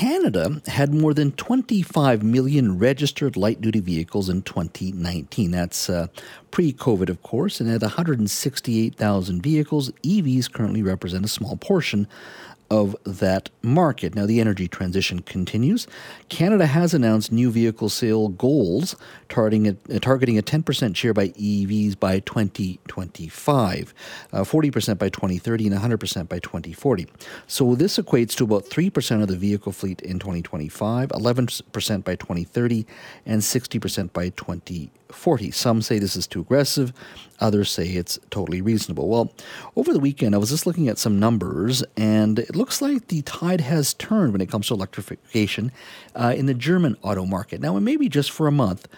Canada had more than 25 million registered light duty vehicles in 2019. That's uh, pre COVID, of course, and at 168,000 vehicles, EVs currently represent a small portion of that market. Now, the energy transition continues. Canada has announced new vehicle sale goals targeting a, targeting a 10% share by EVs by 2025, uh, 40% by 2030, and 100% by 2040. So, this equates to about 3% of the vehicle fleet in 2025, 11% by 2030, and 60% by 2040. Some say this is too aggressive, others say it's totally reasonable. Well, over the weekend, I was just looking at some numbers, and it looks like the tide has turned when it comes to electrification uh, in the German auto market. Now, it may be just for a month,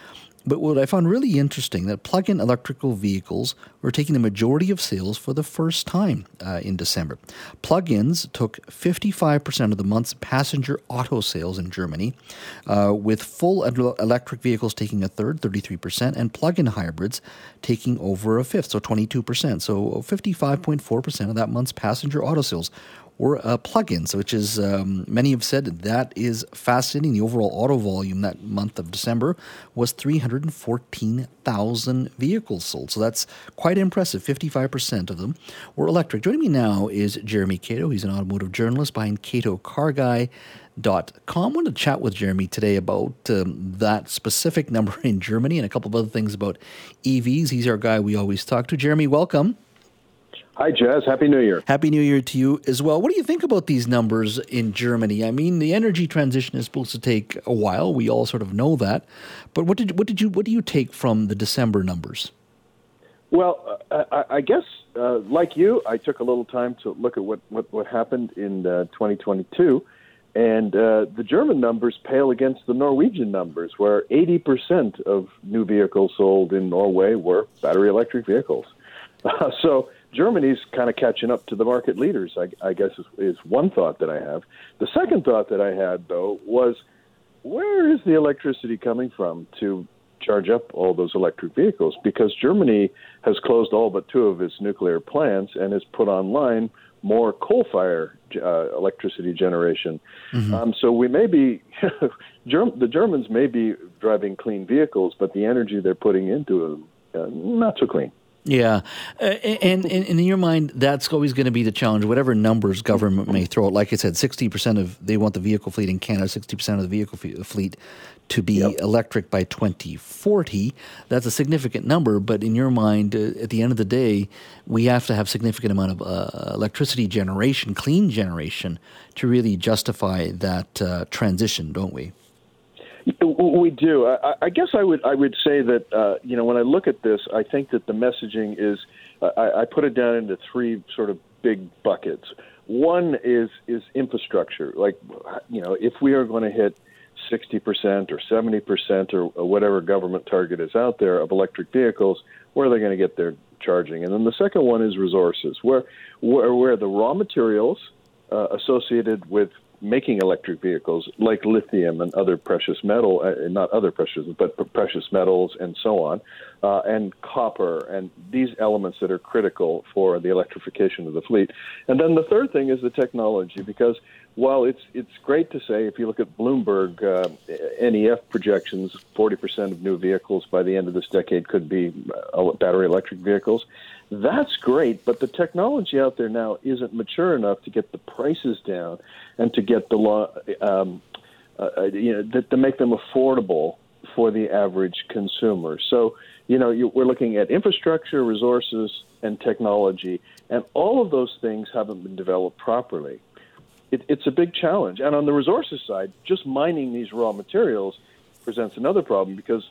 but what I found really interesting that plug-in electrical vehicles were taking the majority of sales for the first time uh, in December. Plug-ins took 55% of the month's passenger auto sales in Germany, uh, with full electric vehicles taking a third, 33%, and plug-in hybrids taking over a fifth, so 22%. So 55.4% of that month's passenger auto sales or uh, plugins, which is um, many have said that is fascinating. The overall auto volume that month of December was 314,000 vehicles sold. So that's quite impressive. 55% of them were electric. Joining me now is Jeremy Cato. He's an automotive journalist behind Cato Car Guy. Dot com. I wanted to chat with Jeremy today about um, that specific number in Germany and a couple of other things about EVs. He's our guy we always talk to. Jeremy, welcome. Hi, Jazz. Happy New Year. Happy New Year to you as well. What do you think about these numbers in Germany? I mean, the energy transition is supposed to take a while. We all sort of know that. But what did what did you what do you take from the December numbers? Well, uh, I, I, guess uh, like you, I took a little time to look at what what, what happened in uh, 2022, and uh, the German numbers pale against the Norwegian numbers, where 80% of new vehicles sold in Norway were battery electric vehicles. so Germany's kind of catching up to the market leaders. I, I guess is, is one thought that I have. The second thought that I had though was, where is the electricity coming from to charge up all those electric vehicles? Because Germany has closed all but two of its nuclear plants and has put online more coal fire uh, electricity generation. Mm-hmm. Um, so we may be, Germ- the Germans may be driving clean vehicles, but the energy they're putting into them, uh, not so clean. Yeah, uh, and, and, and, in your mind, that's always going to be the challenge. Whatever numbers government may throw out, like I said, sixty percent of they want the vehicle fleet in Canada, sixty percent of the vehicle fleet to be yep. electric by twenty forty. That's a significant number, but in your mind, uh, at the end of the day, we have to have significant amount of uh, electricity generation, clean generation, to really justify that uh, transition, don't we? We do. I, I guess I would I would say that uh, you know when I look at this, I think that the messaging is I, I put it down into three sort of big buckets. One is is infrastructure. Like you know, if we are going to hit sixty percent or seventy percent or whatever government target is out there of electric vehicles, where are they going to get their charging? And then the second one is resources, where where, where the raw materials uh, associated with making electric vehicles, like lithium and other precious metal, uh, not other precious, but precious metals and so on, uh, and copper, and these elements that are critical for the electrification of the fleet. And then the third thing is the technology, because while it's it's great to say, if you look at Bloomberg uh, NEF projections, 40% of new vehicles by the end of this decade could be uh, battery electric vehicles. That's great, but the technology out there now isn't mature enough to get the prices down and to get the law, um, uh, uh, you know, to, to make them affordable for the average consumer. So, you know, you, we're looking at infrastructure, resources, and technology, and all of those things haven't been developed properly. It, it's a big challenge. And on the resources side, just mining these raw materials presents another problem because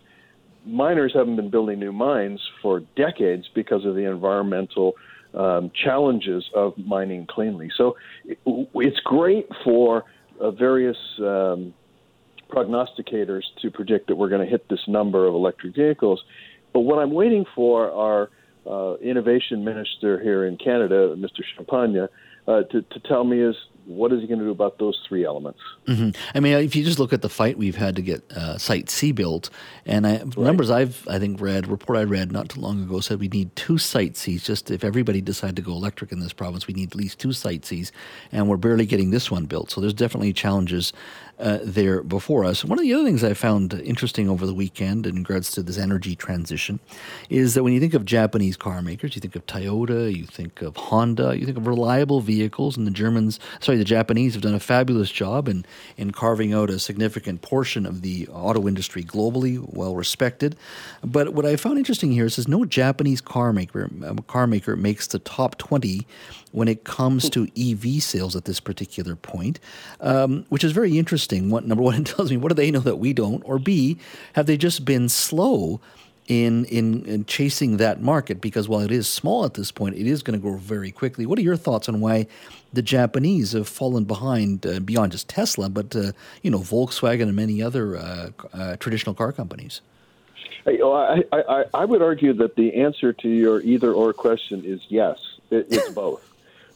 miners haven't been building new mines for decades because of the environmental um, challenges of mining cleanly. So it, it's great for uh, various um, prognosticators to predict that we're going to hit this number of electric vehicles. But what I'm waiting for are uh, innovation minister here in Canada, Mr. Champagne, uh, to, to tell me is what is he going to do about those three elements? Mm-hmm. I mean, if you just look at the fight we've had to get uh, Site C built, and I, right. numbers I've I think read report I read not too long ago said we need two Site Cs. Just if everybody decided to go electric in this province, we need at least two Site Cs, and we're barely getting this one built. So there's definitely challenges uh, there before us. One of the other things I found interesting over the weekend in regards to this energy transition is that when you think of Japanese car makers, you think of Toyota, you think of Honda, you think of reliable vehicles, and the Germans, sorry, the Japanese have done a fabulous job in, in carving out a significant portion of the auto industry globally, well respected. But what I found interesting here is says no Japanese car maker, car maker makes the top 20 when it comes to EV sales at this particular point, um, which is very interesting. What number one, it tells me what do they know that we don't, or B, have they just been slow? In, in, in chasing that market because while it is small at this point, it is going to grow very quickly. What are your thoughts on why the Japanese have fallen behind uh, beyond just Tesla, but uh, you know Volkswagen and many other uh, uh traditional car companies? I, I, I, would argue that the answer to your either or question is yes. It, it's both.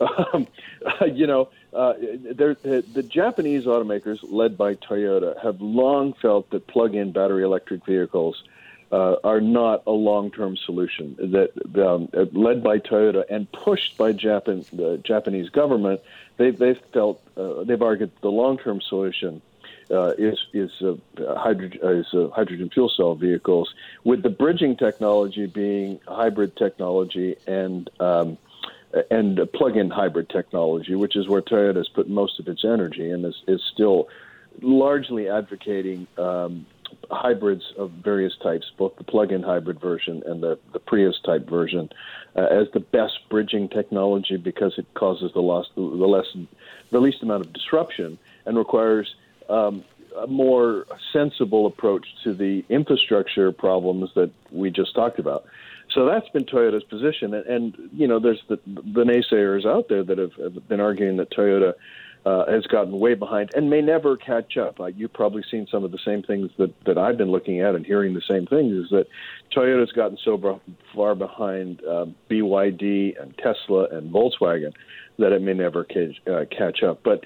Um, you know, uh, the Japanese automakers, led by Toyota, have long felt that plug-in battery electric vehicles uh, are not a long-term solution. That um, led by Toyota and pushed by Japan, the Japanese government, they've they've felt uh, they've argued the long-term solution. Uh, is is hydrogen is hydrogen fuel cell vehicles, with the bridging technology being hybrid technology and um, and plug-in hybrid technology, which is where Toyota has put most of its energy and is, is still largely advocating um, hybrids of various types, both the plug-in hybrid version and the, the Prius type version, uh, as the best bridging technology because it causes the loss, the less, the least amount of disruption, and requires um, a more sensible approach to the infrastructure problems that we just talked about. So that's been Toyota's position, and, and you know, there's the, the naysayers out there that have, have been arguing that Toyota uh, has gotten way behind and may never catch up. Uh, you've probably seen some of the same things that, that I've been looking at and hearing the same things. Is that Toyota's gotten so far behind uh, BYD and Tesla and Volkswagen that it may never catch, uh, catch up. But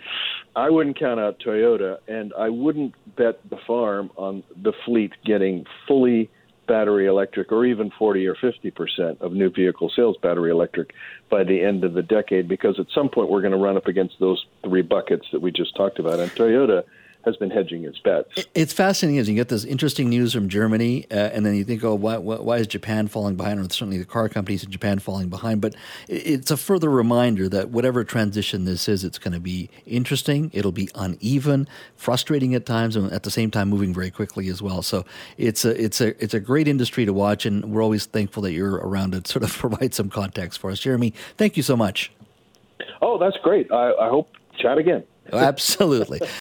I wouldn't count out Toyota, and I wouldn't bet the farm on the fleet getting fully battery electric or even 40 or 50 percent of new vehicle sales battery electric by the end of the decade because at some point we're going to run up against those three buckets that we just talked about. And Toyota has been hedging its bets. It's fascinating as you get this interesting news from Germany, uh, and then you think, oh, why, why, is Japan falling behind? Or certainly the car companies in Japan falling behind. But it's a further reminder that whatever transition this is, it's going to be interesting. It'll be uneven, frustrating at times, and at the same time moving very quickly as well. So it's a it's a it's a great industry to watch, and we're always thankful that you're around to sort of provide some context for us, Jeremy. Thank you so much. Oh, that's great. I, I hope chat again. Absolutely.